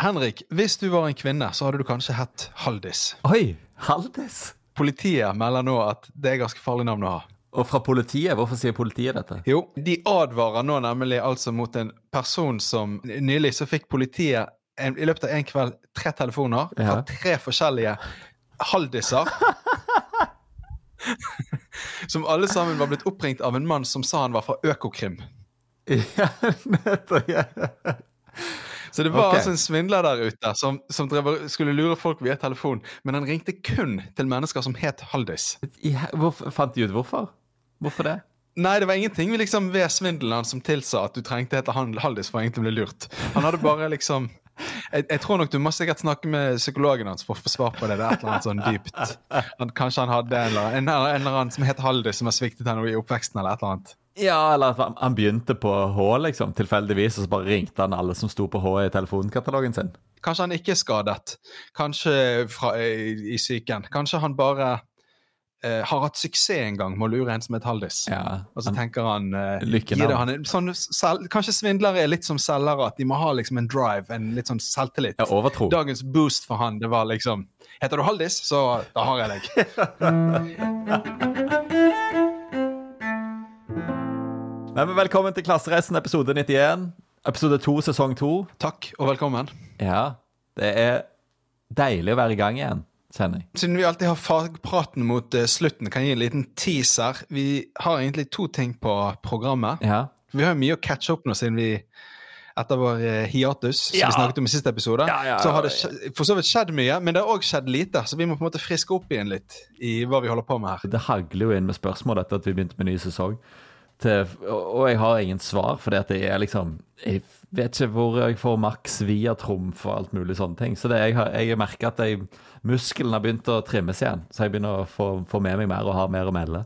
Henrik, hvis du var en kvinne, så hadde du kanskje hett Haldis. Oi! Haldis? Politiet melder nå at det er ganske farlig navn å ha. Og fra politiet? Hvorfor sier politiet dette? Jo, de advarer nå nemlig altså mot en person som Nylig så fikk politiet en, i løpet av en kveld tre telefoner fra tre forskjellige haldiser. som alle sammen var blitt oppringt av en mann som sa han var fra Økokrim. Ja, nettopp, ja. Så det var okay. altså en svindler der ute som, som drev, skulle lure folk via telefon, men han ringte kun til mennesker som het Haldis. I, hvorfor, fant de ut hvorfor? Hvorfor det? Nei, det var ingenting liksom ved svindelen hans som tilsa at du trengte hete Haldis for å egentlig bli lurt. Han hadde bare liksom jeg, jeg tror nok du må sikkert snakke med psykologen hans for å få svar på det. Det er et eller annet sånn dypt. Kanskje han hadde en eller, annen, en, eller- en eller annen som het Haldis, som har sviktet henne i oppveksten, eller et eller annet. Ja, eller at han- begynte på H, liksom, tilfeldigvis, og så bare ringte han alle som sto på H i telefonkatalogen sin. Kanskje han ikke er skadet. Kanskje fra, i, i psyken. Kanskje han bare eh, har hatt suksess en gang med å lure en som et Haldis. Ja, Og så han- tenker han, eh, han sånn, sel, Kanskje svindlere er litt som selgere, at de må ha liksom en drive, en litt sånn selvtillit. ja, overtro. Dagens boost for han, det var liksom Heter du Haldis, så da har jeg deg. men velkommen til Klassereisen, episode 91. Episode 2, sesong 2. Takk og velkommen. Ja, det er deilig å være i gang igjen, kjenner jeg. Siden vi alltid har fagpraten mot uh, slutten, kan jeg gi en liten teaser. Vi har egentlig to ting på programmet. Ja. Vi har mye å catche opp nå, siden vi etter vår eh, hiatus, som Ja. vi snakket om i siste episode, Ja, ja, så har det for så vidt skjedd mye, men det har òg skjedd lite. Så vi må på en måte friske opp igjen litt i hva vi holder på med her. Det hagler jo inn med spørsmål etter at vi begynte med ny sesong. Til, og jeg har ingen svar, fordi at jeg er liksom Jeg vet ikke hvor jeg får maks via-trumf og alt mulig sånne ting. Så det, jeg, har, jeg at jeg, muskelen har begynt å trimmes igjen. Så jeg begynner å få, få med meg mer og ha mer å melde.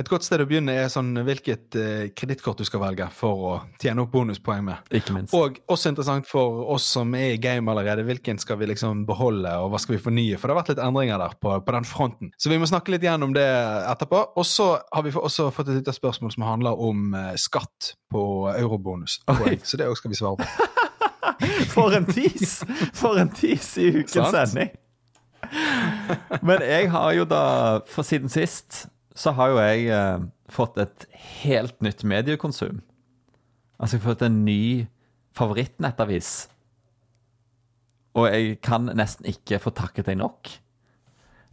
Et godt sted å begynne er sånn hvilket eh, kredittkort du skal velge for å tjene opp bonuspoeng med. Ikke minst. Og også interessant for oss som er i game allerede, hvilken skal vi liksom beholde, og hva skal vi fornye? For det har vært litt endringer der på, på den fronten. Så vi må snakke litt gjennom det etterpå. Og så har vi også fått et lite spørsmål som handler om eh, skatt på eurobonus. Oi. Så det òg skal vi svare på. For en tis! For en tis i ukens sending. Men jeg har jo da, for siden sist, så har jo jeg eh, fått et helt nytt mediekonsum. Altså, jeg har fått en ny favorittnettavis. Og jeg kan nesten ikke få takket deg nok.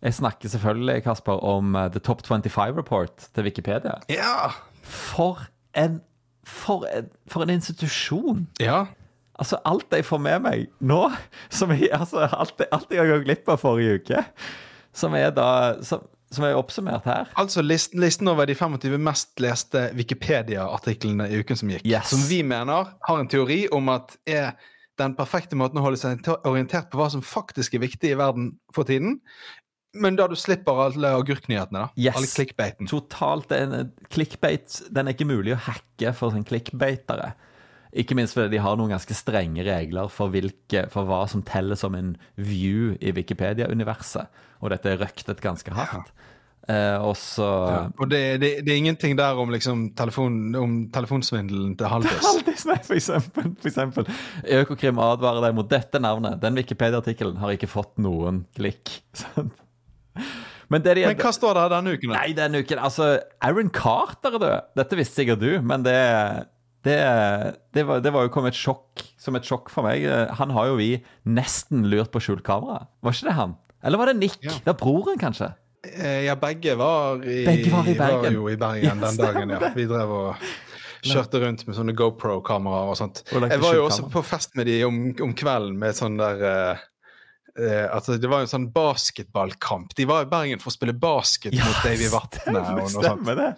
Jeg snakker selvfølgelig, Kasper, om eh, The Top 25 Report til Wikipedia. Ja! For en, for en, for en institusjon! Ja. Altså, alt jeg får med meg nå, som jeg, altså, alt, alt jeg har gått glipp av forrige uke, som er da som, som er oppsummert her. Altså listen, listen over de 25 mest leste Wikipedia-artiklene i uken som gikk. Yes. Som vi mener har en teori om at er den perfekte måten å holde seg orientert på hva som faktisk er viktig i verden for tiden. Men da du slipper alle agurknyhetene, da. Yes. Alle clickbaiten. Totalt en clickbait Den er ikke mulig å hacke for sånn clickbaitere. Ikke minst fordi de har noen ganske strenge regler for, hvilke, for hva som teller som en view i Wikipedia-universet. Og dette er røktet ganske hardt. Eh, og så Ja. Og det, det, det er ingenting der om, liksom, telefon, om telefonsvindelen til Haldis. Haldis, nei, for eksempel, for eksempel. Økokrim advarer deg mot dette navnet. Den Wikipedia-artikkelen har ikke fått noen klikk. Sant? Men de Men hva står det her denne uken? da? Nei, denne uken Altså, Aaron Carter er død. Dette visste sikkert du, men det det, det, var, det var jo kommet et sjokk, som et sjokk for meg. Han har jo vi nesten lurt på skjult kamera. Var ikke det han? Eller var det Nick? Ja. Det var broren, kanskje? Eh, Ja, begge var i, Begge var i Bergen. jo i Bergen Ja, den dagen, ja. Vi drev og kjørte rundt med sånne GoPro-kameraer og sånt. Og Jeg var jo også på fest med de om, om kvelden med sånn der eh, eh, altså Det var en sånn basketballkamp. De var i Bergen for å spille basket mot Davy Vatne og noe sånt. Stemmer det.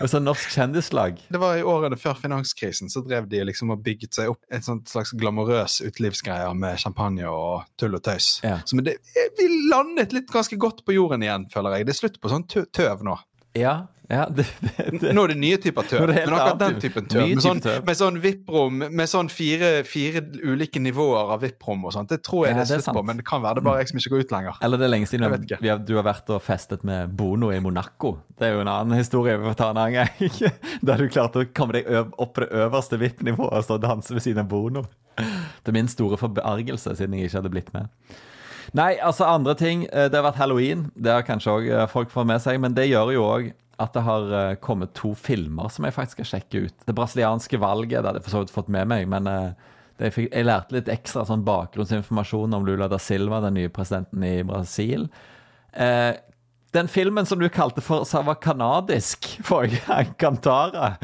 Og så norsk kjendislag. Det var i årene før finanskrisen, så drev de liksom og bygget seg opp en sånn slags glamorøs utelivsgreie med champagne og tull og tøys. Ja. Så men det, vi landet litt ganske godt på jorden igjen, føler jeg. Det er slutt på sånn tøv nå. Ja, ja det, det, det. Nå er det nye typer tøv. Men akkurat den typen tøv, med sånn, med sånn VIP-rom, med sånn fire, fire ulike nivåer av VIP-rom og sånt, det tror jeg Ja, det er slutt sant. på. Men det kan være det bare jeg som ikke går ut lenger. Eller det er lenge siden har, du har vært og festet med Bono i Monaco. Det er jo en annen historie vi får ta en annen gang. Der du klarte å komme deg opp på det øverste VIP-nivået og stå og danse ved siden av Bono. Til min store forargelse, siden jeg ikke hadde blitt med. Nei, altså andre ting. eh, Det har vært halloween. Det har kanskje òg folk fått med seg. Men det gjør jo òg at det har eh, kommet to filmer som jeg faktisk skal sjekke ut. Det brasilianske valget det hadde jeg for så vidt fått med meg, men eh, det jeg, fikk, jeg lærte litt ekstra sånn bakgrunnsinformasjon om Lula da Silva, den nye presidenten i Brasil. Eh, den filmen som du kalte for som var kanadisk forrige gang, Kantara.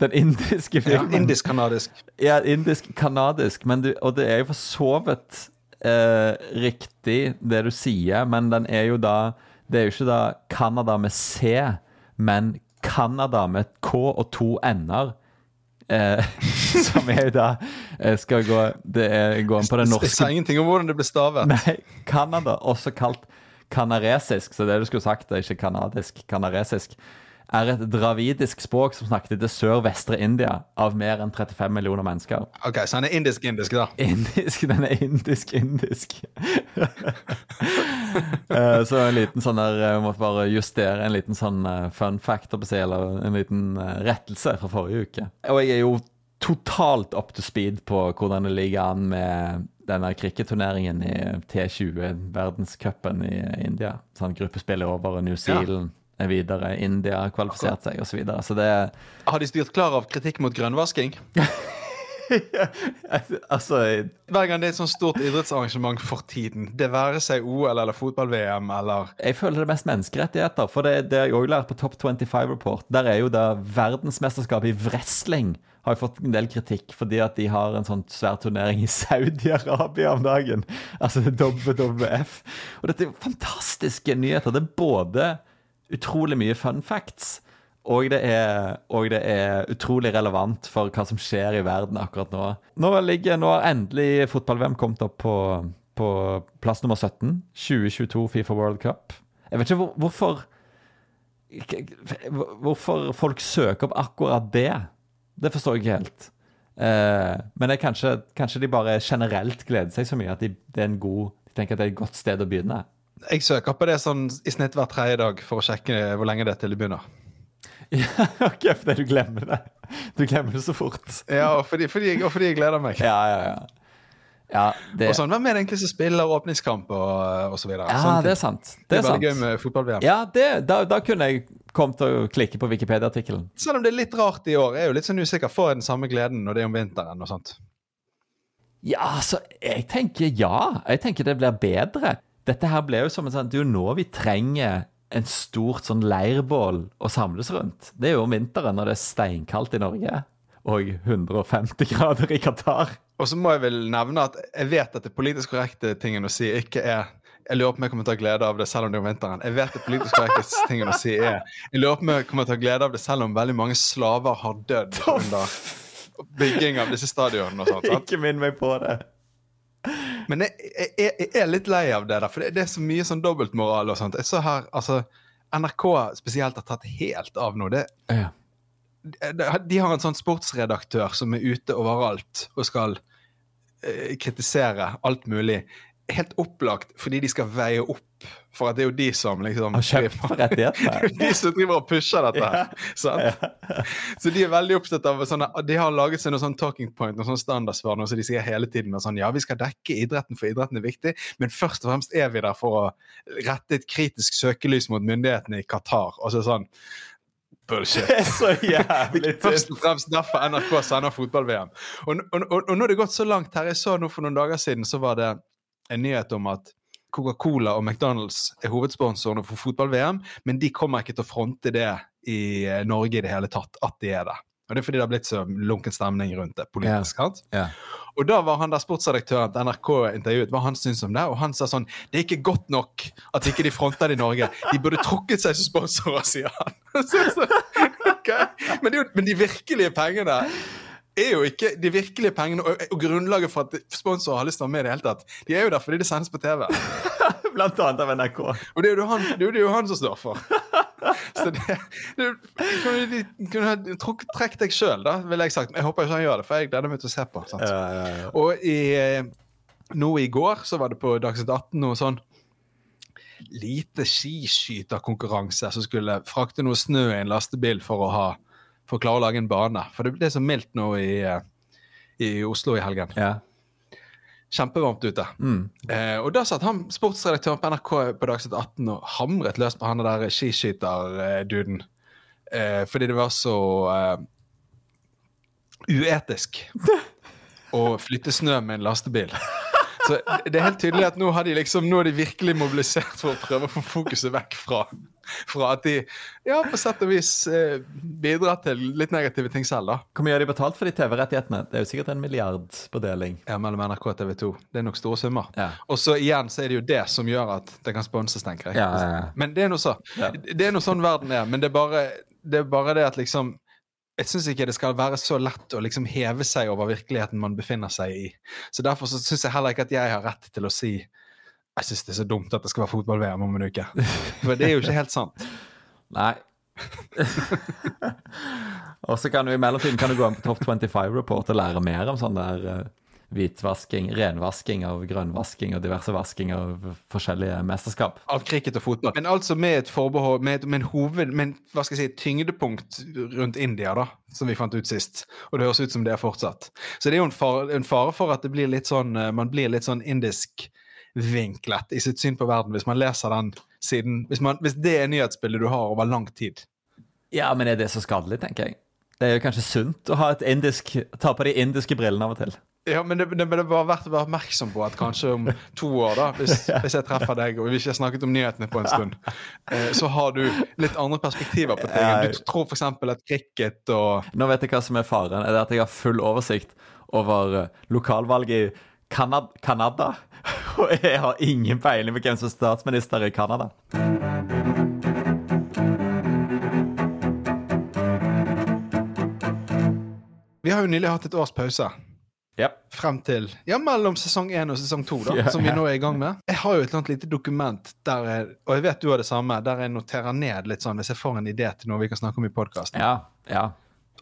Den indiske filmen. Ja. Indisk-kanadisk. Ja, indisk-kanadisk, og det er jo for så vidt eh, riktig det du sier, men den er jo da Det er jo ikke da Canada med C, men Canada med et K og to n-er. Eh, som er da eh, skal gå Det er gå på det Jeg norske sa ingenting om hvordan det ble stavet. Nei, Canada, også kalt kanaresisk, så det du skulle sagt er ikke kanadisk, kanaresisk, er et dravidisk språk som snakket til sør-vestre India av mer enn 35 millioner mennesker. Ok, Så han er indisk-indisk, da. Indisk, den er indisk-indisk. Eh, så en liten sånn der Jeg måtte bare justere en liten sånn eh, fun fact, eller en liten eh, rettelse fra forrige uke. Og jeg er jo totalt up to speed på hvordan det ligger an med denne cricketturneringen i T20, verdenscupen i India. Sånn gruppespill er over, New Zealand er videre, India har kvalifisert seg, osv. Så, videre. så det Har de styrt klar av kritikk mot grønnvasking? Altså Hver gang det er et sånt stort idrettsarrangement for tiden, det være seg OL eller fotball-VM eller Jeg føler det er mest menneskerettigheter, for det, det har jeg òg lært på Top 25 Report. Der er jo da verdensmesterskapet i wrestling har fått en del kritikk fordi at de har en sånn svær turnering i Saudi-Arabia om dagen. Altså WWF. Og dette er jo fantastiske nyheter. Det er både utrolig mye fun facts, og det, er, og det er utrolig relevant for hva som skjer i verden akkurat nå. Nå, ligger, nå har endelig fotball-VM kommet opp på, på plass nummer 17. 2022 Fifa World Cup. Jeg vet ikke hvor, hvorfor Hvorfor folk søker opp akkurat det. Det forstår jeg ikke helt. Eh, men kanskje, kanskje de bare generelt gleder seg så mye at de, det er en god, de tenker at det er et godt sted å begynne. Jeg søker på det sånn i snitt hver tredje dag for å sjekke hvor lenge det er til det begynner. Ja, ok, fordi du glemmer det. Du glemmer det så fort. Ja, og fordi, fordi, og fordi jeg gleder meg. Ja, ja, ja. ja det, Og sånn, Hvem er det egentlig som spiller åpningskamp og, og så videre? ja, Sånne det er sant. Det Det er veldig gøy med fotball-VM. Ja, det, da, da kunne jeg kommet til å klikke på Wikipedia-artikkelen. Selv om det er litt rart i år. Jeg er jo litt sånn usikker. Får jeg den samme gleden når det er om vinteren og sånt? Ja, altså, jeg tenker ja. Jeg tenker det blir bedre. Dette her ble jo som en sånn Det er jo nå vi trenger en stort sånn leirbål å samles rundt. Det er jo om vinteren når det er steinkaldt i Norge, og 150 grader i Qatar. Og så må jeg vel nevne at jeg vet at det politisk korrekte tingen å si ikke er jeg lurer på om jeg kommer til å ha glede av det selv om det er om vinteren. Jeg vet det politisk korrekte tingen å si er Jeg lurer på om jeg kommer til å ha glede av det selv om veldig mange slaver har dødd under bygging av disse stadionene og sånt. sant? Ikke minn meg på det. Men jeg, jeg, jeg, er litt lei av det, der, for det, det er så mye sånn dobbeltmoral og sånt. Jeg så her, altså NRK spesielt har tatt helt av nå. Det, Ja. de de har en sånn sportsredaktør som er ute overalt og skal eh, kritisere alt mulig. Helt opplagt fordi de skal veie opp for at det er jo de som liksom Har kjøpt de som driver og pusher dette her. Sant? Så de er veldig opptatt av sånne De har laget seg noen sånn talking point, Noen sånn standardsvar, noe som de sier hele tiden med sånn Ja, vi skal dekke idretten, for idretten er viktig, men først og fremst er vi der for å rette et kritisk søkelys mot myndighetene i Qatar. Og så sånn Bullshit. Det er så jævlig Først og fremst derfor NRK sender fotball-VM. Og, og, og, og nå er det gått så langt her. Jeg så nå For noen dager siden så var det en nyhet om at Coca-Cola og McDonald's er hovedsponsorene for fotball-VM, men de kommer ikke til å fronte det i eh, Norge i det hele tatt, at de er det. Og Det er fordi det har blitt så lunken stemning rundt det politisk. Yeah. Yeah. Og da var han der sportsredaktøren til NRK intervjuet hva han syntes om det, og han sa sånn Det er ikke godt nok at ikke de fronter det i Norge. De burde trukket seg som sponsorer, sier han. Så, så, ok. men, det men de virkelige pengene er jo ikke de virkelige pengene, og, og grunnlaget for at sponsorer har lyst til å være med i det hele tatt. De er jo der fordi det sendes på TV. Blant annet av NRK. Og det er jo han, det er jo han som står for. Så det, det kunne kunne ha trukket- Trekk deg sjøl, da, ville jeg sagt. Men Jeg håper ikke han gjør det, for jeg gleder meg til å se på. Ja, ja, ja. Og i, eh, nå i går så var det på Dagsnytt 18 noe sånn lite skiskyterkonkurranse som skulle frakte noe snø i en lastebil for å, ha, for å klare å lage en bane. For det ble så mildt nå i, eh, i Oslo i helgen. ja. Kjempevarmt ute. Eh, og da satt han sportsredaktøren på NRK på Dagsnytt 18 og hamret løs på han der skiskyterduden. Eh, fordi det var så eh, uetisk å flytte snø med en lastebil. Så det er helt tydelig at nå har de liksom, nå har de virkelig mobilisert for å prøve å få fokuset vekk fra, fra at de ja, på sett og vis eh, bidrar til litt negative ting selv. da. Hvor mye har de betalt for de TV-rettighetene? Det er jo sikkert en milliard på deling. Ja, Mellom NRK og TV 2. Det er nok store summer. Ja. Og så igjen så er det jo det som gjør at det kan sponses, tenker jeg. Ja. Men det er nå så. Det er nå sånn verden er. Men det er bare det, er bare det at liksom jeg syns ikke det skal være så lett å liksom heve seg over virkeligheten man befinner seg i. Så Derfor så syns jeg heller ikke at jeg har rett til å si jeg syns det er så dumt at det skal være fotball-VM om en uke. For det er jo ikke helt sant. Nei. og så kan du i mellomtiden kan du gå inn på Top 25 Report og lære mer om sånn der eh, hvitvasking, renvasking av grønnvasking og diverse vasking av forskjellige mesterskap. Av cricket og fotball. Men altså med et forbehold, med, med en hoved, med en, hva skal jeg si, tyngdepunkt rundt India, da, som vi fant ut sist. Og det høres ut som det er fortsatt. Så det er jo en fare, en fare for at det blir litt sånn, eh, man blir litt sånn indisk vinklet i sitt syn på verden hvis man leser den siden Hvis, man, hvis det er nyhetsbildet du har over lang tid. Ja, men er det så skadelig, tenker jeg? Det er jo kanskje sunt å ha et indisk, ta på de indiske brillene av og til. Ja, men det, det, det bare verdt å være oppmerksom på at kanskje om to år, da, hvis, hvis jeg treffer deg og vi ikke har snakket om nyhetene på en stund, eh, så har du litt andre perspektiver på ting. Du tror f.eks. at cricket og Nå vet jeg hva som er faren. Er det at jeg har full oversikt over eh, lokalvalget i Canada. Og jeg har ingen peiling på hvem som er statsminister i Canada. Vi har jo nylig hatt et års pause. Yep. Frem til ja, mellom sesong én og sesong to, da, yeah. som vi nå er i gang med. Jeg har jo et eller annet lite dokument der jeg, og jeg vet du har det samme, der jeg noterer ned litt sånn hvis jeg får en idé til noe vi kan snakke om i podkasten. Ja. ja.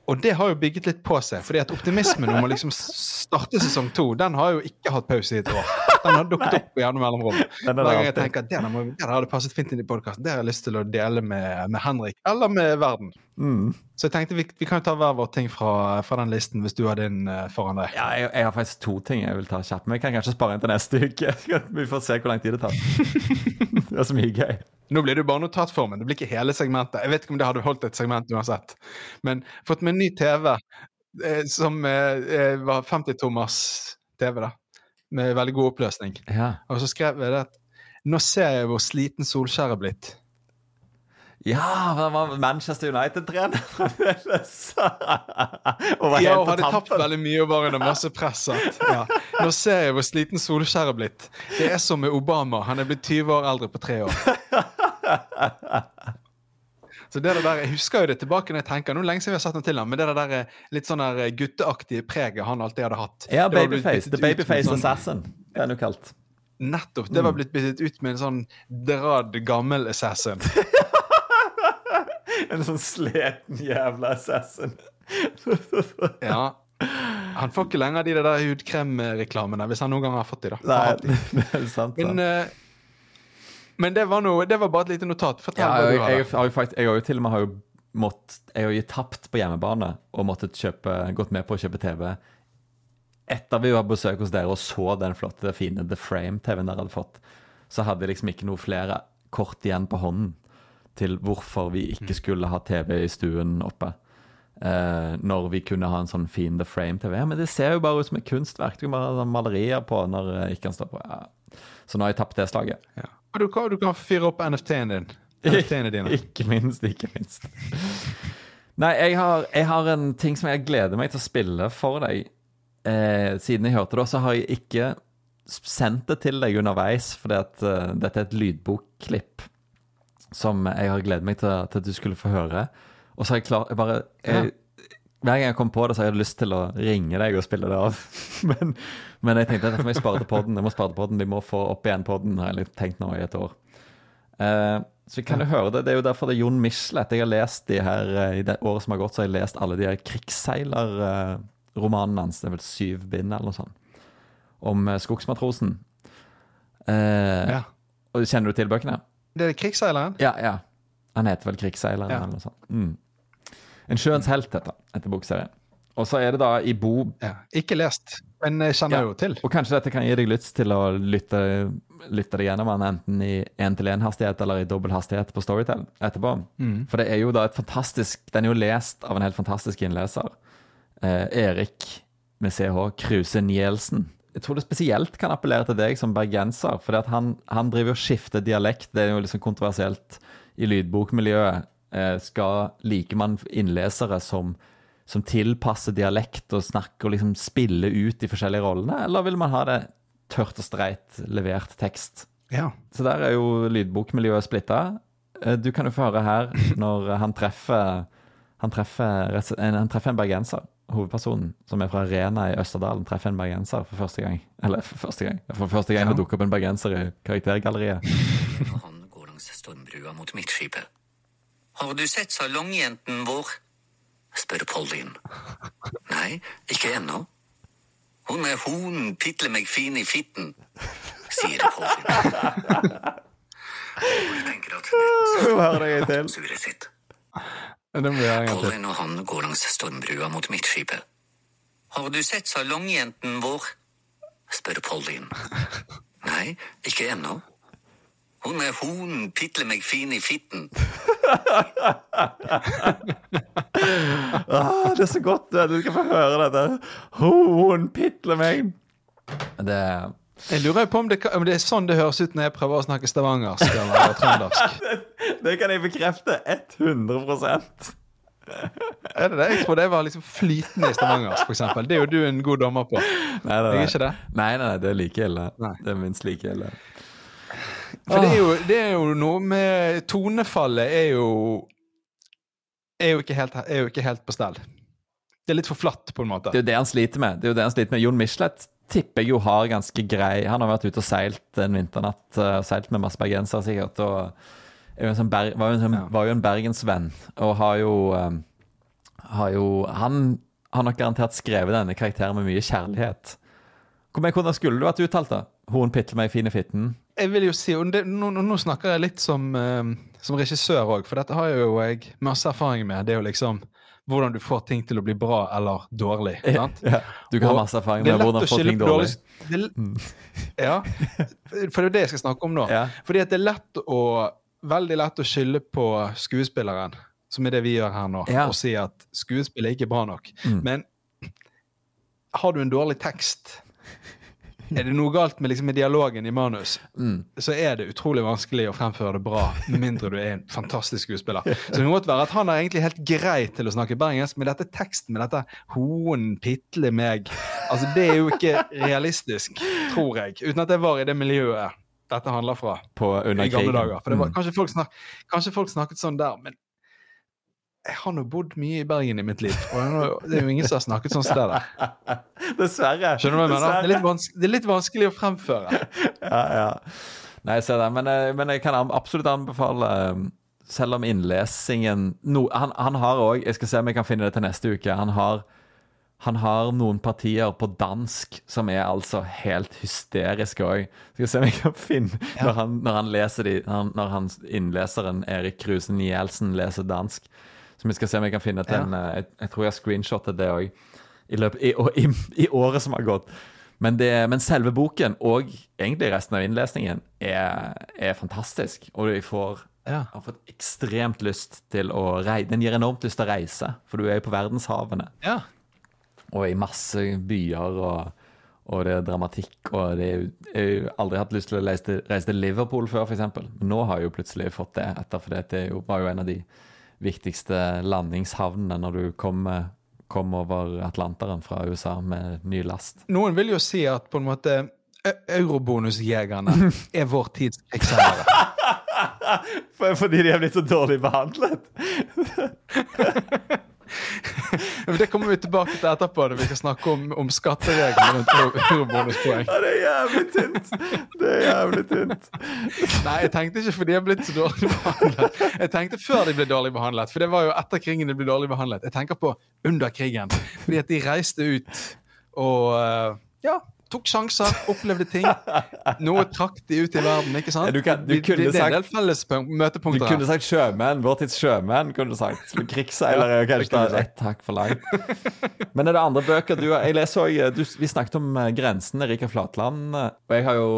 Og det har jo bygget litt på seg, fordi at optimismen om å liksom starte sesong to, den har jo ikke hatt pause i et år. Den har dukket opp i andre mellomrom. Er Hver gang jeg tenker at må, det hadde passet fint inn i podkasten, det har jeg lyst til å dele med, med Henrik, eller med verden. Mm. Så jeg tenkte vi, vi kan jo ta hver vår ting fra, fra den listen, hvis du har din eh, foran deg. ja jeg, jeg har faktisk to ting jeg vil ta kjapt. Men jeg kan kanskje spare en til neste uke. Vi får se hvor lang tid det tar. Det er så mye gøy. Nå blir det jo bare notatformen, det blir ikke hele segmentet. Jeg vet ikke om det hadde holdt et segment uansett. Men fått med en ny TV eh, som eh, eh, var 50-tommers TV, da. Med veldig god oppløsning. Ja. Og så skrev jeg det at nå ser jeg hvor sliten Solskjær er blitt. Ja, han var Manchester United-trener fremdeles. og Ja, og hadde tapt veldig mye og var under masse press. Ja. Nå ser jeg hvor sliten Solskjær er blitt. Det er som med Obama. Han er blitt 20 år eldre på tre år. Så det der, Jeg husker jo det tilbake når jeg tenker, nå lenge siden vi har sett den til ham, men det der eh, litt sånn der eh, gutteaktige preget han alltid hadde hatt. Ja, Babyface. The Babyface sånn- Assassin. Det er jo kalt. Nettopp. Det var blitt byttet ut med en sånn dradd gammel assassin. En sånn sliten jævla assassin. Ja. Han får ikke lenger de der hudkremreklamene, hvis han noen gang har fått de, da. Nei, det er sant. Men, eh, men det, var noe, det var bare et lite notat. Fortell ja, hva jeg, du har jeg, har jo faktisk, jeg har jo til og med har jo mått, Jeg har jo tapt på hjemmebane og måttet kjøpe, gått med på å kjøpe TV etter vi var på besøk hos dere og så den flotte, fine The Frame-TV-en dere hadde fått. Så hadde jeg liksom ikke noe flere kort igjen på hånden til hvorfor vi ikke skulle ha TV i stuen oppe. Eh, når vi kunne ha en sånn fin The Frame-TV. Ja, men det ser jo bare ut som et kunstverk. Du kan bare ha malerier på når ikke kan stå på. Ja. Så nå har jeg tapt det slaget. Ja. Du, kan, du kan fyre opp NFT-en din. NFT-ene dine. Ikke minst, ikke minst. Nei, jeg har, jeg har en ting som jeg gleder meg til å spille for deg. Eh, siden jeg hørte det, så har jeg ikke sendt det til deg underveis, fordi at eh, dette er et lydbokklipp som jeg har gledet meg til, til at du skulle få høre. Og så har jeg klart jeg bare jeg, Hver gang jeg kom på det, så har jeg lyst til å ringe deg og spille det av. men, men jeg tenkte at dette må jeg spare til podden. Jeg må spare til podden. Vi må få opp igjen podden, har jeg tenkt nå i et år. Uh, så vi kan jo høre det. Det er jo derfor det er Jon Michelet. Jeg har lest de her, eh, I det året som har gått, så har jeg lest alle de her krigsseilerromanene hans. Det er vel syv bind eller noe sånt. Om eh, skogsmatrosen. Uh, Ja. Kjenner du til bøkene? Det er krigsseileren? Ja, ja. Han heter vel Krigsseileren Ja. eller noe sånt. Mm. En sjøens helt dette, etter bokserien. Og så er det da i Bo Ja. Ikke lest, men jeg kjenner Ja. jo til. Og kanskje dette kan gi deg lyst til å lytte, lytte deg gjennom den enten i én-til-én-hastighet eller i dobbel hastighet på Storytel etterpå. For det er jo da et fantastisk Den er jo lest av en helt fantastisk innleser. Eh, Erik med CH Kruse Nielsen. Jeg tror det spesielt kan appellere til deg som bergenser, for han, han driver og skifter dialekt. Det er jo liksom kontroversielt i lydbokmiljøet. Eh, skal Liker man innlesere som som tilpasser dialekt og snakker og liksom spiller ut de forskjellige rollene, eller vil man ha det tørt og streit levert tekst? Ja. Så der er jo lydbokmiljøet splitta. Eh, Du kan jo få høre her når han treffer han treffer, en- han treffer en bergenser. Hovedpersonen, som er fra Rena i Østerdalen, treffer en bergenser for første gang. Eller for første gang. For første gang det dukker opp en bergenser i karaktergalleriet. han går langs stormbrua mot midtskipet. Har du sett salongjenten vår? spør Pauline. Nei, ikke ennå. Hun er honen pitle meg fin i fitten, sier Pauline. Jeg tenker at suret sitt. Det til. Pollyen og han går langs stormbrua mot midtskipet. Har du sett salongjenten vår? spør Pauline. Nei, ikke ennå. Hun er honen pitle meg fin i fitten, Ah, det er så godt. Du skal få høre dette. Hun pitler meg. Det Jeg lurer på om det, om det er sånn det høres ut når jeg prøver å snakke stavangersk eller trøndersk. Det kan jeg bekrefte 100 Er det det? Jeg trodde jeg var liksom flytende i stavangersk, eksempel. Det er jo du en god dommer på. Nei, nei, Jeg er ikke det. Nei, nei, nei, det er like ille. Nei. Det er minst like ille. For det er, jo, det er jo noe med Tonefallet er jo er jo, helt, er jo ikke helt på stell. Det er litt for flatt, på en måte. Det er jo det han sliter med. Det er jo det han sliter med. Jon Michelet tipper jeg jo har ganske grei Han har vært ute og seilt en vinternatt, uh, seilt med masse bergensere sikkert, og jo en sånn var, jo en sånn, var jo en bergensvenn, og har jo eh, Har jo Han har nok garantert skrevet denne karakteren med mye kjærlighet. Hvor mye hvordan skulle du vært uttalt, da? Hun pitler meg i fine fitten. Jeg vil jo si, det, nå, nå- snakker jeg litt som, eh, som regissør òg, for dette har jo jeg masse erfaring med. Det er jo liksom hvordan du får ting til å bli bra eller dårlig. Ja, du kan Og ha masse erfaring er med hvordan få ting dårlig. dårlig det, Ja, for det er det jeg skal snakke om nå. Ja. Fordi at det er lett å Veldig lett å skylde på skuespilleren, som er det vi gjør her nå, Ja. og si at skuespillet er ikke bra nok. Mm. Men har du en dårlig tekst, er det noe galt med, liksom, med dialogen i manus, Mm. så er det utrolig vanskelig å fremføre det bra, med mindre du er en fantastisk skuespiller. Så det måtte være at han er egentlig helt grei til å snakke bergensk, men dette teksten med dette 'hoen pitle meg' altså Det er jo ikke realistisk, tror jeg, uten at jeg var i det miljøet dette handler fra På i gamle dager. For det var, Mm. kanskje, folk snak, kanskje folk snakket sånn der, men jeg har nå bodd mye i Bergen i mitt liv, og det er jo ingen som har snakket sånn som det der. Dessverre. Skjønner du hva jeg mener? Det er, det er litt vanskelig å fremføre. Ja, ja. Nei, jeg ser det. Men, men jeg kan absolutt anbefale eh, Selv om innlesingen no, han, han har òg Jeg skal se om jeg kan finne det til neste uke. Han har, han har noen partier på dansk som er altså helt hysteriske òg. Skal se om jeg kan finne når, han, når han leser de når, Når innleseren Erik Krusen Nielsen leser dansk. Så vi skal se om jeg kan finne Ja. en eh, jeg, jeg tror jeg har screenshotet det òg. I, i, i, I året som har gått. Men, det, men selve boken, og egentlig resten av innlesningen, er, er fantastisk. Og jeg får, Ja. har fått ekstremt lyst til å reise. Den gir enormt lyst til å reise, for du er jo på verdenshavene. Ja. Og i masse byer, og, og det er dramatikk. Og det er jeg har jo aldri hatt lyst til å reise til, reise til Liverpool før, f.eks. Men nå har jeg jo plutselig fått det, etter, for det jo, var jo en av de viktigste landingshavnene når du kommer kom over Atlanteren fra USA med ny last. Noen vil jo si at på en måte eurobonusjegerne er vår tids krigsseilere. Fordi de er blitt så dårlig behandlet? Det kommer vi tilbake til etterpå når vi skal snakke om, om skattereglene rundt bonuspoeng. Ja, det er jævlig tynt. Det er jævlig tynt. Nei, jeg tenkte ikke fordi de er blitt så dårlig behandlet. Jeg tenkte før de ble dårlig behandlet, for det var jo etter krigen de ble dårlig behandlet. Jeg tenker på under krigen, fordi at de reiste ut og eh, ja, tok sjanser, opplevde ting. Noe trakk de ut i verden, ikke sant? Du kan- du kunne det, det er en del felles Du kunne sagt sjømenn. Vår tids sjømenn, kunne du sagt. Krigsseilere er kanskje da ett hakk for langt. Men er det andre bøker du har Jeg leser også, Vi snakket om eh, Grensene, Rika Flatland. eh, Og jeg har jo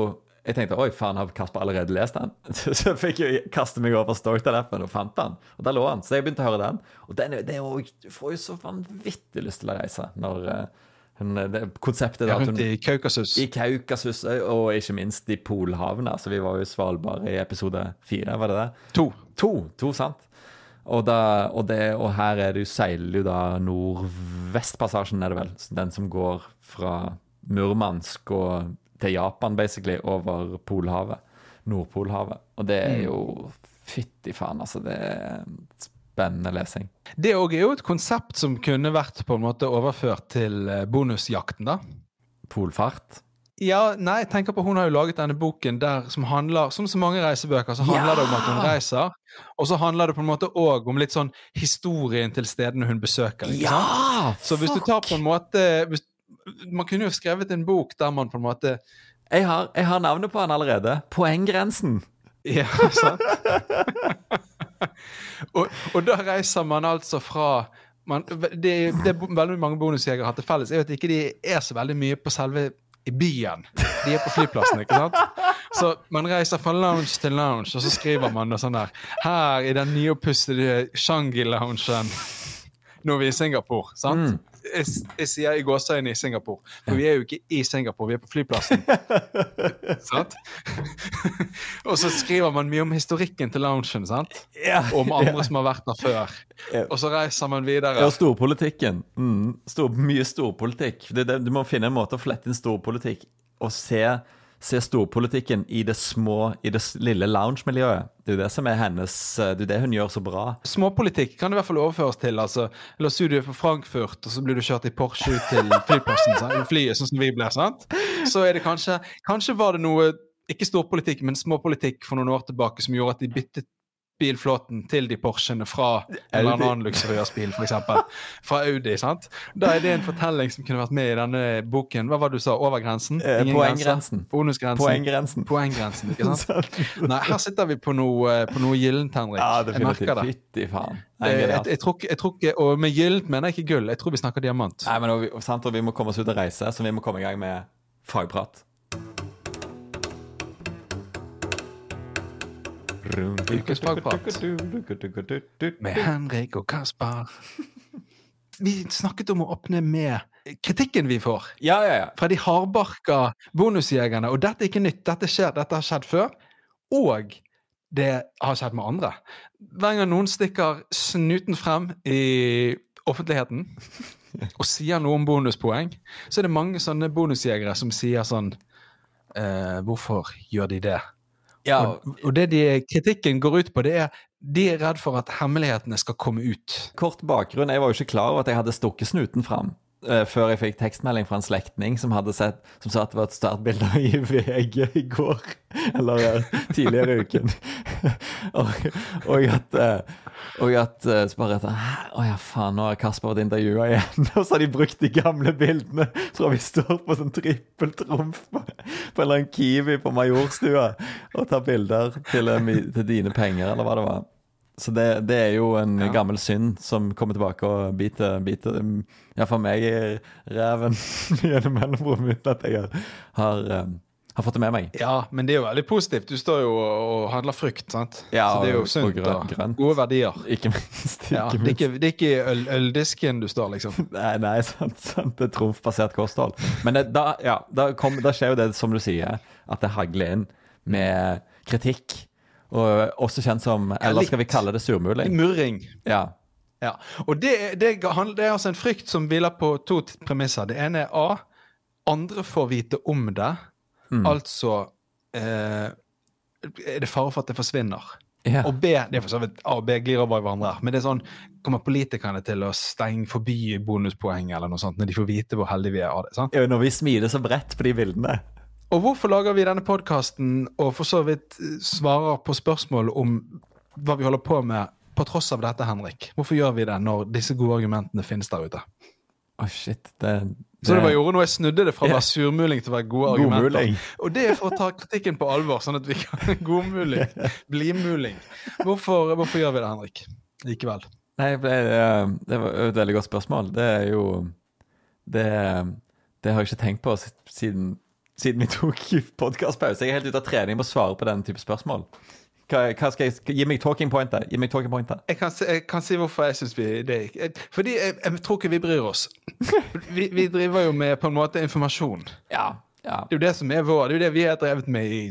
jeg tenkte oi, faen, har Kasper allerede lest den? Så jeg fikk jeg kaste meg over Storytelefen og fant den. Og der lå han. Så jeg begynte å høre den. Og den, den, den, du får jo så vanvittig lyst til å reise når eh, det, konseptet Ja, hun rundt i Kaukasus. i Kaukasus og ikke minst i Polhavn. Altså, vi var jo i Svalbard i episode fire, var det det? To. To, to sant? Og, da, og, det, og her er det jo, seiler jo da Nordvestpassasjen, er det vel. Den som går fra Murmansk og til Japan, basically, over Polhavet. Nordpolhavet. Og det er jo Fytti faen, altså. Det er spennende lesing. Det òg er jo et konsept som kunne vært på en måte overført til eh, bonusjakten, da. Polfart. Ja, nei, jeg tenker på Hun har jo laget denne boken der som handler Som så mange reisebøker, så handler det om at hun reiser. Og så handler det på en måte òg om litt sånn historien til stedene hun besøker. ikke sant? Ja! Så hvis du tar på en måte hvis, Man kunne jo skrevet en bok der man på en måte Jeg har, jeg har navnet på han allerede. Poenggrensen. Ja, sant? og, og da reiser man altså fra man, det, det veldig mange bonusjegere har til felles, er at ikke de er så veldig mye på selve i byen. De er på flyplassen, ikke sant? Så man reiser fra lounge til lounge, og så skriver man det sånn der Her i den nyoppussede Shangi-loungen vi er i Singapore, sant? Jeg, jeg sier i gåseøyne i Singapore, for vi er jo ikke i Singapore, vi er på flyplassen. sant? og så skriver man mye om historikken til loungen, sant? Ja. Om andre som har vært der før. Og så reiser man videre. Ja, storpolitikken. Mm. Stor, mye storpolitikk. Det, du må finne en måte å flette inn storpolitikk og se, se storpolitikken i det små, i det lille lounge-miljøet. Det er det som er hennes eh, Det er det hun gjør så bra. Småpolitikk kan i hvert fall overføres til. altså, La oss si du er fra Frankfurt, og så blir du kjørt i Porsche ut til flyplassen, sant? flyet, sånn som vi ble. sant? Så er det kanskje Kanskje var det noe, ikke storpolitikk, men småpolitikk for noen år tilbake som gjorde at de byttet bilflåten til de Porschene fra en eller annen luksuriøs bil, f.eks. Fra Audi. sant? Da er det en fortelling som kunne vært med i denne boken. Hva var det du sa? Over grensen? Eh, Ingen poenggrensen. Bonusgrensen? Poenggrensen. Poenggrensen, ikke sant? Nei, her sitter vi på noe, på noe gyllent, Henrik. Ja, jeg merker det. Fytti faen. Eh, Jeg, tror ikke, jeg tror ikke, og med gyllent mener jeg ikke gull, jeg tror vi snakker diamant. Nei, men og og sant, og vi må komme oss ut og reise, så vi må komme i gang med fagprat. Ukens fagprat. Med Henrik og Kaspar. Vi snakket om å åpne med kritikken vi får Ja, ja, ja. fra de hardbarka bonusjegerne. Og dette er ikke nytt, dette, skjer, dette har skjedd før. Og det har skjedd med andre. Hver gang noen stikker snuten frem i offentligheten og sier noe om bonuspoeng, så er det mange sånne bonusjegere som sier sånn eh, Hvorfor gjør de det? Ja Og, og det de, kritikken går ut på, det er de er redd for at hemmelighetene skal komme ut. Kort bakgrunn. Jeg var jo ikke klar over at jeg hadde stukket snuten fram. Eh, før jeg fikk tekstmelding fra en slektning som, sett, som sa at det var et startbilde i VG i går. Eller eh, tidligere i uken. og, og at, eh, og at så bare at «Hæ? Å ja, faen, nå har Kasper vært intervjua igjen. og så har de brukt de gamle bildene fra vi står på sånn trippeltrumf på, på en eller annen Kiwi på Majorstua og tar bilder til, til dine penger, eller hva det var. Så det, det er jo en Ja. gammel synd som kommer tilbake og biter, biter ja, for meg i ræven gjennom mellomrommet uten at jeg har, har, um, har fått det med meg. Ja, men det er jo veldig positivt. Du står jo og handler frukt, sant? Ja, Så det er jo sunt og grønt- og gode verdier. Ikke minst. Ikke Ja, det, er ikke, det er ikke i øl, øldisken du står, liksom. Nei, nei sant, sant. Det er trumfbasert kosthold. Men det, da, ja, da, kom, da skjer jo det som du sier, at det hagler inn med kritikk. Og også kjent som Eller skal vi kalle det surmuling? Murring. Ja. Ja. Og det, det, det er altså en frykt som hviler på to premisser. Det ene er A. Andre får vite om det. Mm. Altså eh, er det fare for at det forsvinner. Yeah. Og B det er for så vidt A og B glir over i hverandre. Men det er sånn, kommer politikerne til å stenge forbi bonuspoeng eller noe sånt når de får vite hvor heldige vi er av det? sant? Ja, Når vi smiler så bredt på de bildene. Og hvorfor lager vi denne podkasten og for så vidt eh, svarer på spørsmål om hva vi holder på med, på tross av dette, Henrik? Hvorfor gjør vi det når disse gode argumentene finnes der ute? Oh, shit. Det, Så det Det- var gjorde noe jeg snudde det fra å være surmuling til å være gode argumenter. Godmuling. Og det er for å ta kritikken på alvor, sånn at vi kan Godmuling. blidmuling. Hvorfor, hvorfor gjør vi det, Henrik? Likevel. Nei, det, eh, det var et veldig godt spørsmål. Det er jo Det, det har jeg ikke tenkt på siden, siden vi tok podkastpause. Jeg er helt ute av trening på å svare på den type spørsmål. Hva, hva skal jeg, gi meg talking point der. Gi meg talking point der. Jeg kan, jeg kan si hvorfor jeg syns vi det gikk. Fordi jeg, jeg tror ikke vi bryr oss. Vi, vi driver jo med på en måte informasjon. Ja, ja. Det er jo det som er vår. Det er jo det vi har drevet med i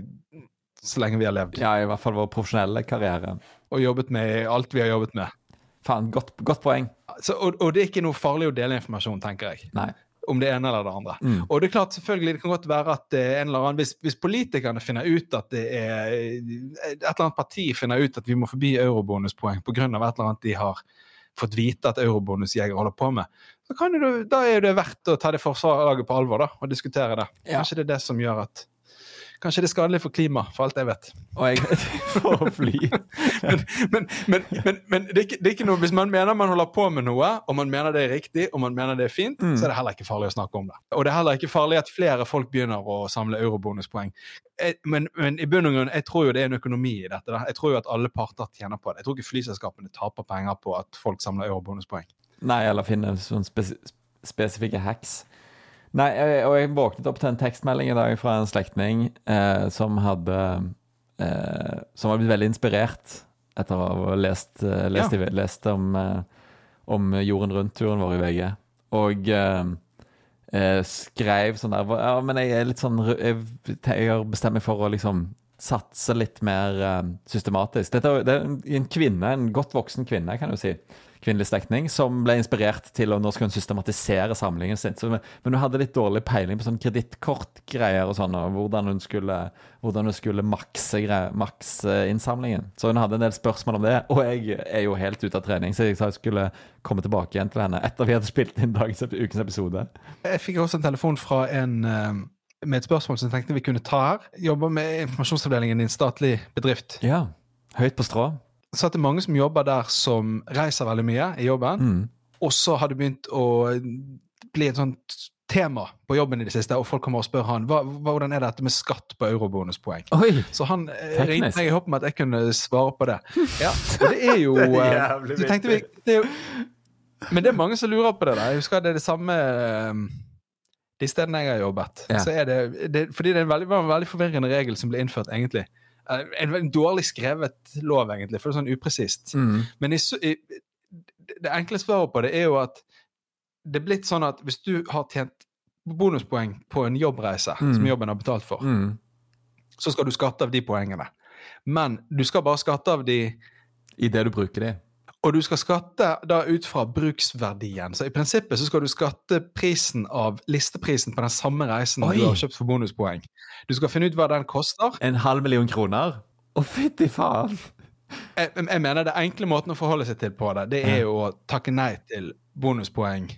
så lenge vi har levd. ja, i hvert fall vår profesjonelle karriere. Og jobbet med alt vi har jobbet med. Faen, godt, godt poeng. Så, og, og det er ikke noe farlig å dele informasjon, tenker jeg. Nei. Om det ene eller det andre. Mm. Og det er klart, selvfølgelig, det kan godt være at en eller annen, hvis, hvis politikerne finner ut at det er Et eller annet parti finner ut at vi må forbi eurobonuspoeng pga. et eller annet de har fått vite at eurobonusjegere holder på med, så kan det, da er det verdt å ta det forslaget på alvor da, og diskutere det. Ja. Kanskje det er det som gjør at Kanskje det er skadelig for klimaet, for alt jeg vet. Og jeg For å fly. Men, men, men, men, det, er ikke, det er ikke noe, hvis man mener man holder på med noe, og man mener det er riktig, og man mener det er fint, Mm. så er det heller ikke farlig å snakke om det. Og det er heller ikke farlig at flere folk begynner å samle eurobonuspoeng. Men, men i bunn og grunn, jeg tror jo det er en økonomi i dette. Da. Jeg tror jo at alle parter tjener på det. Jeg tror ikke flyselskapene taper penger på at folk samler eurobonuspoeng. Nei, eller finner sånne spes spesifikke hacks. Nei, og jeg våknet opp til en tekstmelding i dag fra en slektning eh, som hadde eh, Som hadde blitt veldig inspirert etter å ha lest, eh, lest, ja. lest om, eh, om jorden rundt-turen vår i VG. Og eh, skrev sånn der Ja, men jeg er litt sånn Jeg, jeg bestemt meg for å liksom satse litt mer systematisk. Dette, er det er en- en kvinne, en godt voksen kvinne, kan du si. Kvinnelig slektning, som ble inspirert til å nå skal hun systematisere samlingen sin. Så, men hun hadde litt dårlig peiling på sånn kredittkortgreier og sånn, og hvordan hun skulle, hvordan hun skulle makse, makse innsamlingen. Så hun hadde en del spørsmål om det, og jeg er jo helt ute av trening, så jeg sa jeg skulle komme tilbake igjen til henne etter vi hadde spilt inn dagens ukens episode. Jeg fikk også en telefon fra en eh, med et spørsmål som jeg tenkte vi kunne ta her. Jobber med informasjonsavdelingen i en statlig bedrift. Ja. Høyt på strå. Så at det er mange som jobber der som reiser veldig mye i jobben. Mm. Og så har det begynt å bli et sånt tema på jobben i det siste, og folk kommer og spør han hvordan er dette med skatt på eurobonuspoeng. Så han eh, Teknisk. ringte meg i håp om at jeg kunne svare på det. Ja, og det er jo Det er eh, jævlig så tenkte vi, det er jo, Men det er mange som lurer på det. da. Jeg husker det er det samme eh, de stedene jeg har jobbet. Ja. Så er det, det Fordi det er en veldig, var en veldig forvirrende regel som ble innført, egentlig. Eh, En, veldig dårlig skrevet lov, egentlig, for det er sånn upresist. Mm. Men i, i, det enkle svaret på det er jo at det er blitt sånn at hvis du har tjent bonuspoeng på en jobbreise Mm. som jobben har betalt for, Mm. så skal du skatte av de poengene. Men du skal bare skatte av de I det du bruker de. Og du skal skatte da ut fra bruksverdien. Så i prinsippet så skal du skatte prisen av listeprisen på den samme reisen Oi. du har kjøpt for bonuspoeng. Du skal finne ut hva den koster. En halv million kroner? Å, fytti faen! Jeg, jeg mener det enkle måten å forholde seg til på det, det er jo å takke nei til bonuspoeng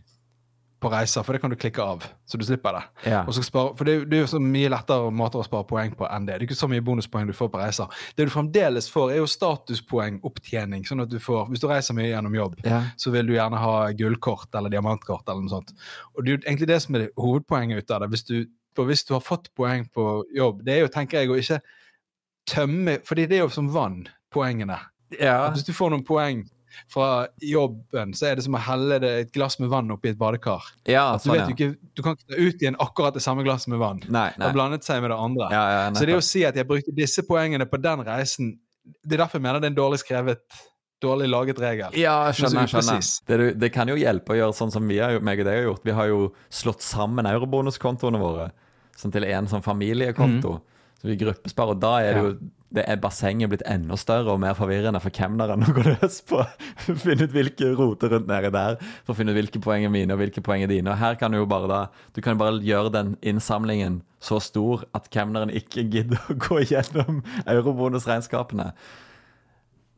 på reiser, for det kan du klikke av, så du slipper det. Ja. Spare, for det, det er jo så mye lettere måter å spare poeng på enn det. Det er ikke så mye bonuspoeng du får på reiser. Det du fremdeles får, er jo statuspoengopptjening. Sånn at du får, hvis du reiser mye gjennom jobb, Ja. så vil du gjerne ha gullkort eller diamantkort eller noe sånt. Og det er jo egentlig det som er det hovedpoenget ut av det. Hvis du, for hvis du har fått poeng på jobb, det er jo, tenker jeg, å ikke tømme fordi det er jo som vann, poengene. ja. Hvis du får noen poeng fra jobben, så er det som å helle det et glass med vann oppi et badekar. ja Du, sånn, ja. du, ikke, du kan ikke ta ut igjen akkurat det samme glasset med vann. Nei, Det nei. har blandet seg med det andre. Ja, så det å si at jeg brukte disse poengene på den reisen, det er derfor jeg mener det er en dårlig skrevet, dårlig laget regel. Ja, skjønner. skjønner. Det, du- det kan jo hjelpe å gjøre sånn som vi har, meg og deg har gjort. Vi har jo slått sammen eurobonuskontoene våre sånn til en sånn familiekonto. Så vi gruppesparer, og da er det jo det er bassenget blitt enda større og mer forvirrende for kemneren å gå løs på. finne ut hvilke roter rundt nedi der, for å finne ut hvilke poeng er mine og hvilke poeng er dine. Og her kan du jo bare da Du kan jo bare gjøre den innsamlingen så stor at kemneren ikke gidder å gå gjennom eurobonusregnskapene.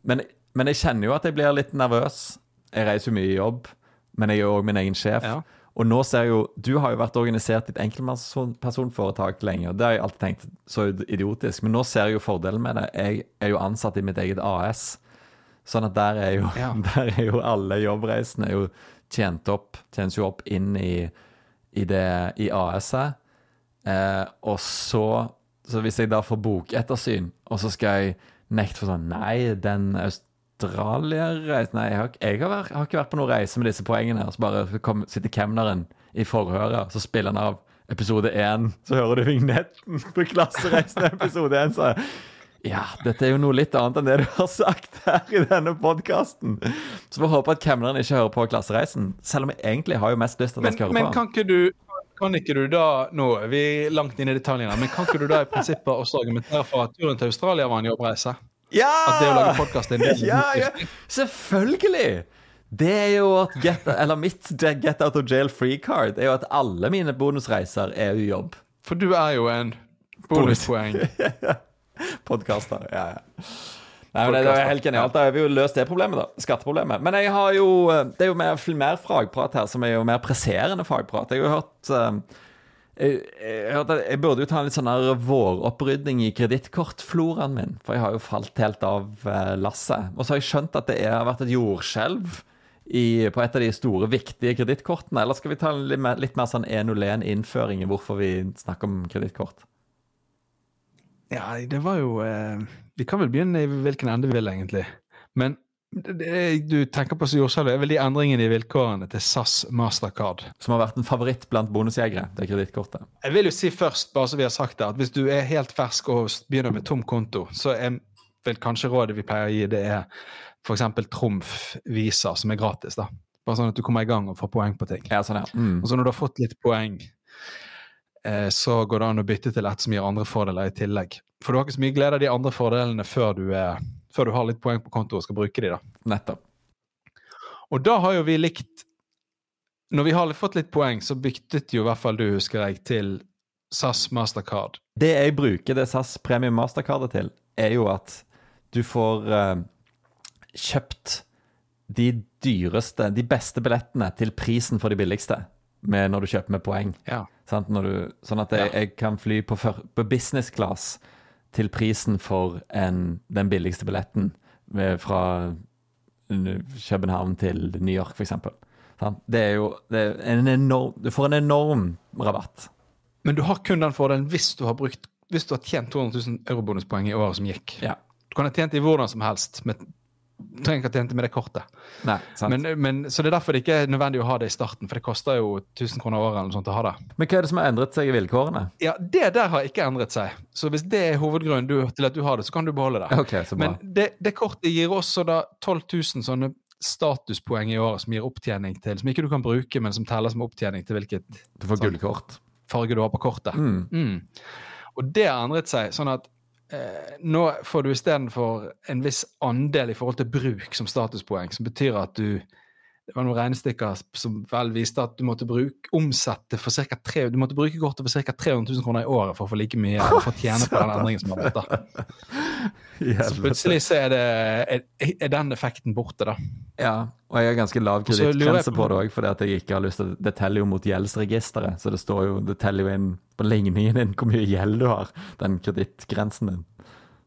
Men, men jeg kjenner jo at jeg blir litt nervøs. Jeg reiser jo mye i jobb, men jeg er jo òg min egen sjef. Ja. Og nå ser jeg jo Du har jo vært organisert i et enkeltpersonforetak lenge, og det har jeg alltid tenkt så idiotisk, men nå ser jeg jo fordelen med det. Jeg er jo ansatt i mitt eget AS, sånn at der er jo, Ja. der er jo alle jobbreisene jo tjent opp, tjenes jo opp inn i, i, det, i AS-et. Eh, og så Så hvis jeg da får bokettersyn, og så skal jeg nekte for sånn Nei, den Australia-reisen Nei, jeg har, jeg har, vært, har ikke vært på noen reise med disse poengene. her, så bare kom, sitter kemneren i forhøret, så spiller han av episode én. Så hører du vignetten på Klassereisen episode én. Så ja, dette er jo noe litt annet enn det du har sagt her i denne podkasten. Så vi håper at kemneren ikke hører på Klassereisen. Selv om jeg egentlig har jo mest lyst til at Men, han skal høre men på. kan ikke du kan ikke du da Nå er vi langt inn i detaljene, men kan ikke du da i prinsippet også argumentere for at turen til Australia var en jobbreise? Ja! At det å lage podkast er en del ja, ja, selvfølgelig! Det er jo at get, eller mitt get out of jail free card er jo at alle mine bonusreiser er jo jobb. For du er jo en bonuspoeng. Podkaster. Ja, ja. Nei, men det, det er helt genialt. Da har vi jo løst det problemet, da. Skatteproblemet. Men jeg har jo Det er jo mer, mer fagprat her, som er jo mer presserende fagprat. Jeg har jo hørt eh, jeg, burde jo ta en litt sånn her våropprydding i kredittkortfloraen min. For jeg har jo falt helt av eh, lasset. Og så har jeg skjønt at det er, har vært et jordskjelv på et av de store, viktige kredittkortene. Eller skal vi ta en litt mer, litt mer sånn 101-innføring i hvorfor vi snakker om kredittkort? Ja, det var jo eh, Vi kan vel begynne i hvilken ende vi vil, egentlig. Men det, du tenker på som jordskjelv, er vel de endringene i vilkårene til SAS Mastercard. Som har vært en favoritt blant bonusjegere, det kredittkortet. Jeg vil jo si først, bare så vi har sagt det, at hvis du er helt fersk og begynner med tom konto, så er vel kanskje rådet vi pleier å gi, det er f.eks. Trumf Visa, som er gratis. da. Bare sånn at du kommer i gang og får poeng på ting. Ja, sånn, ja. Mm. Og så når du har fått litt poeng, eh, så går det an å bytte til et som gir andre fordeler i tillegg. For du har ikke så mye glede av de andre fordelene før du, er, før du har litt poeng på konto og skal bruke de da. Nettopp. Og da har jo vi likt Når vi har fått litt poeng, så byttet jo i hvert fall du, husker jeg, til SAS Mastercard. Det jeg bruker det SAS Premium Mastercardet til, er jo at du får uh, kjøpt de dyreste, de beste billettene til prisen for de billigste med, når du kjøper med poeng. Ja. Du, sånn at jeg, jeg kan fly på, for, på business class til prisen for en, den billigste billetten fra København til New York, f.eks. Det er jo det er en enorm, Du får en enorm rabatt. Men du har kun den fordelen hvis du har brukt hvis du har tjent 200 000 eurobonuspoeng i året som gikk. Ja. Du kan ha tjent i hvordan som helst. Med, trenger ikke å tjene med det kortet. Nei, sant? Men, men, så det er derfor det ikke er nødvendig å ha det i starten, for det koster jo 1000 kroner året eller noe sånt å ha det. Men hva er det som har endret seg i vilkårene? Ja, Det der har ikke endret seg. Så hvis det er hovedgrunnen du, til at du har det, så kan du beholde det. Ok, så bra. Men det, det kortet gir også da 12 000 sånne statuspoeng i året som gir opptjening til, som ikke du kan bruke, men som teller som opptjening til hvilket Du får sånn. gullkort. farge du har på kortet. Mm. Mm. Og det har endret seg, sånn at nå får du istedenfor en viss andel i forhold til bruk som statuspoeng, som betyr at du det var noen regnestykker som vel viste at du måtte bruke, omsette for du måtte bruke kortet for ca. 300 000 kroner i året for å få like mye eller for å tjene på den endringen som har blitt. Så plutselig så er, det, er, er den effekten borte, da. Ja, og jeg har ganske lav Og kredittgrense på- på det òg, fordi at jeg ikke har lyst til Det teller jo mot gjeldsregisteret, så det står jo Det teller jo inn på ligningen din hvor mye gjeld du har, den kredittgrensen din.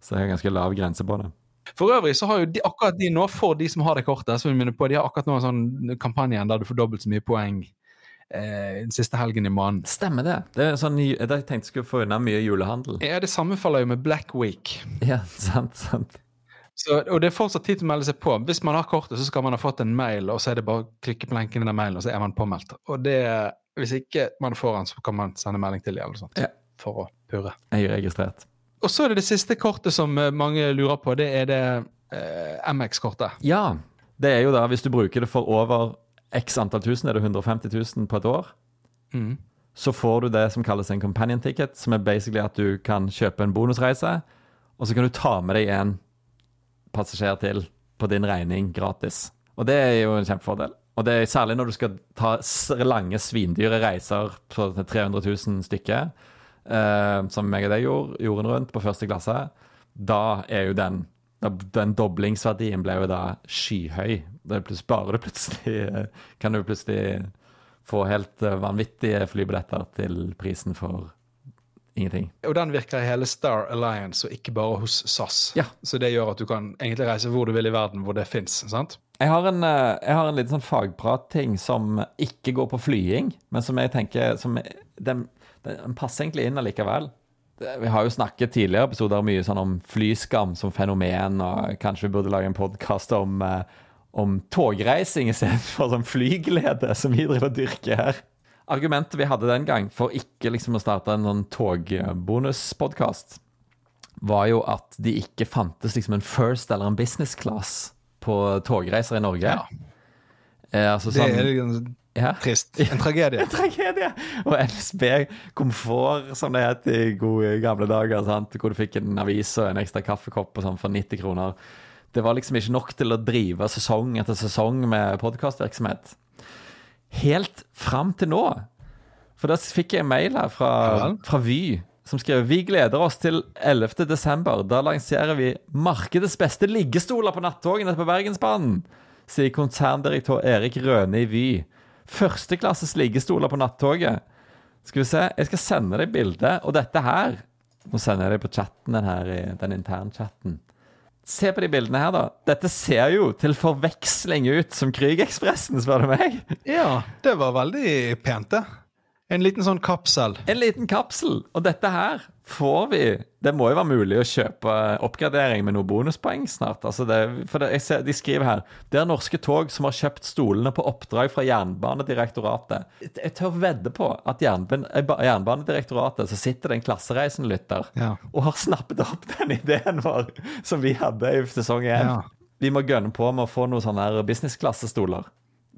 Så jeg har ganske lav grense på det. For øvrig så har jo de, akkurat de nå, for de som har det kortet, som vi minner på, de har akkurat nå en sånn kampanje der du får dobbelt så mye poeng eh, den siste helgen i måneden. Stemmer det. Det er sånn, Jeg tenkte jeg skulle få unna mye julehandel. Ja, det sammenfaller jo med Black Week. Ja, sant, sant. Så, og det er fortsatt tid til å melde seg på. Hvis man har kortet, så skal man ha fått en mail, og så er det bare å klikke på lenken i den mailen, og så er man påmeldt. Og det, hvis ikke man får den, så kan man sende melding til dem eller sånt. Ja. For å purre. Jeg er registrert. Og så er det det siste kortet som eh, mange lurer på. Det er det eh, MX-kortet. Ja. Det er jo da, hvis du bruker det for over x antall tusen, er det 150 000 på et år, Mm. så får du det som kalles en companion ticket, som er basically at du kan kjøpe en bonusreise, og så kan du ta med deg en passasjer til på din regning gratis. Og det er jo en kjempefordel. Og det er særlig når du skal ta lange, svindyre reiser på 300 000 stykker, eh, som meg og deg gjorde jorden rundt på første klasse, da er jo den Den doblingsverdien ble jo da skyhøy. Bare du plutselig kan du plutselig få helt eh, vanvittige flybilletter til prisen for Ingenting. Og den virker i hele Star Alliance, og ikke bare hos SAS. Ja. Så det gjør at du kan egentlig reise hvor du vil i verden hvor det fins. Jeg har en, eh, jeg har en liten sånn fagpratting som ikke går på flying, men som jeg tenker som, den, den passer egentlig inn allikevel. Vi har jo snakket tidligere episoder mye sånn om flyskam som fenomen, og kanskje vi burde lage en podkast om, eh, om togreising istedenfor sånn flyglede, som vi driver og dyrker her. Argumentet vi hadde den gang for ikke liksom å starte en sånn togbonuspodkast, var jo at de ikke fantes liksom en first eller en business class på togreiser i Norge. Ja. Eh, altså Det sånn, er en, ja. trist. En tragedie. Tragedie! Og NSB Komfort, som det het i gode gamle dager, sant? hvor du fikk en avis og en ekstra kaffekopp og sånn for 90 kroner. Det var liksom ikke nok til å drive sesong etter sesong med podkastvirksomhet. Helt fram til nå. For da fikk jeg en mail her fra, fra Vy som skrev Vi gleder oss til 11. desember. Da lanserer vi markedets beste liggestoler på nattogene på Bergensbanen, sier konserndirektør Erik Røne i Vy. Førsteklasses liggestoler på nattoget. Skal vi se, jeg skal sende deg bilde, og dette her Nå sender jeg deg på chatten, den her, i- den internchatten. Se på de bildene her, da. Dette ser jo til forveksling ut som Krygekspressen, spør du meg. Ja, det var veldig pent, det. En liten sånn kapsel. En liten kapsel. Og dette her får vi Det må jo være mulig å kjøpe oppgradering med noen bonuspoeng snart. Altså det, for det, ser, De skriver her det er norske tog som har kjøpt stolene på oppdrag fra Jernbanedirektoratet. Jeg tør vedde på at Jernban, eh, Jernbanedirektoratet så sitter det en klassereisenlytter Ja. og har snappet opp den ideen vår som vi hadde i sesong én. Ja. Vi må gønne på med å få noen sånne businessklassestoler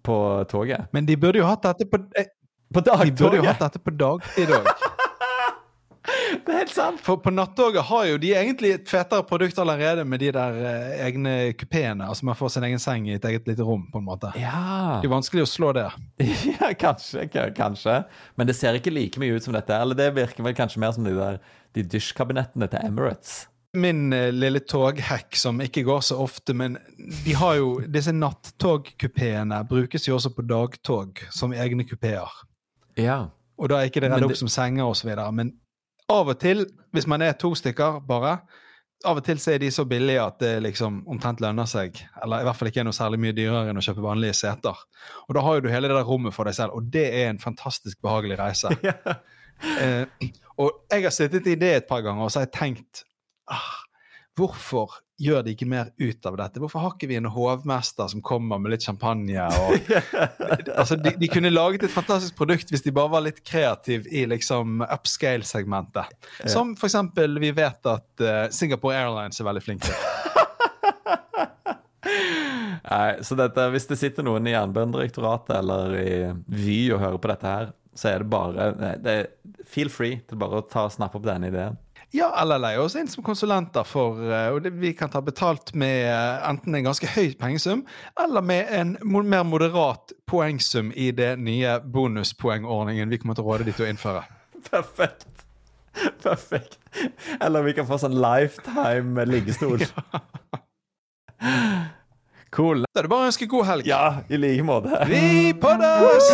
på toget. Men de burde jo hatt dette på eh, dagtoget? De burde jo hatt dette på dagtid òg. Det er helt sant! For på nattoget har jo de egentlig et fetere produkt allerede med de der eh, egne kupeene. Altså man får sin egen seng i et eget lite rom, på en måte. Ja. Det er vanskelig å slå det. Ja, kanskje, kanskje. Men det ser ikke like mye ut som dette. Eller det virker vel kanskje mer som de der de dusjkabinettene til Emirates. Min eh, lille toghack som ikke går så ofte, men de har jo disse nattogkupeene brukes jo også på dagtog som egne kupeer. Ja. Og da er ikke det redd opp det- som senger videre. Men av og til, hvis man er to stykker bare, av og til så er de så billige at det liksom omtrent lønner seg. Eller i hvert fall ikke er noe særlig mye dyrere enn å kjøpe vanlige seter. Og da har jo du hele det der rommet for deg selv, og det er en fantastisk behagelig reise. Eh, og jeg har sittet i det et par ganger, og så har jeg tenkt ah, Hvorfor gjør de ikke mer ut av dette? Hvorfor har ikke vi en hovmester som kommer med litt champagne? Og, altså, de, de kunne laget et fantastisk produkt hvis de bare var litt kreative i liksom upscale-segmentet. Som for eksempel vi vet at uh, Singapore Airlines er veldig flinke til. Nei, så dette, hvis det sitter noen i Jernbanedirektoratet eller i Vy og hører på dette her, så er det bare det, det, Feel free til bare å ta og snappe opp denne ideen. Ja, eller leie oss inn som konsulenter for eh, Og det, vi kan ta betalt med eh, enten en ganske høy pengesum, eller med en mer moderat poengsum i det nye bonuspoengordningen vi kommer til å råde de til å innføre. Perfekt. Perfekt. Eller vi kan få sånn lifetime liggestol. Cool. Da er det bare å ønske god helg. Ja, i like måte. Vi poddes!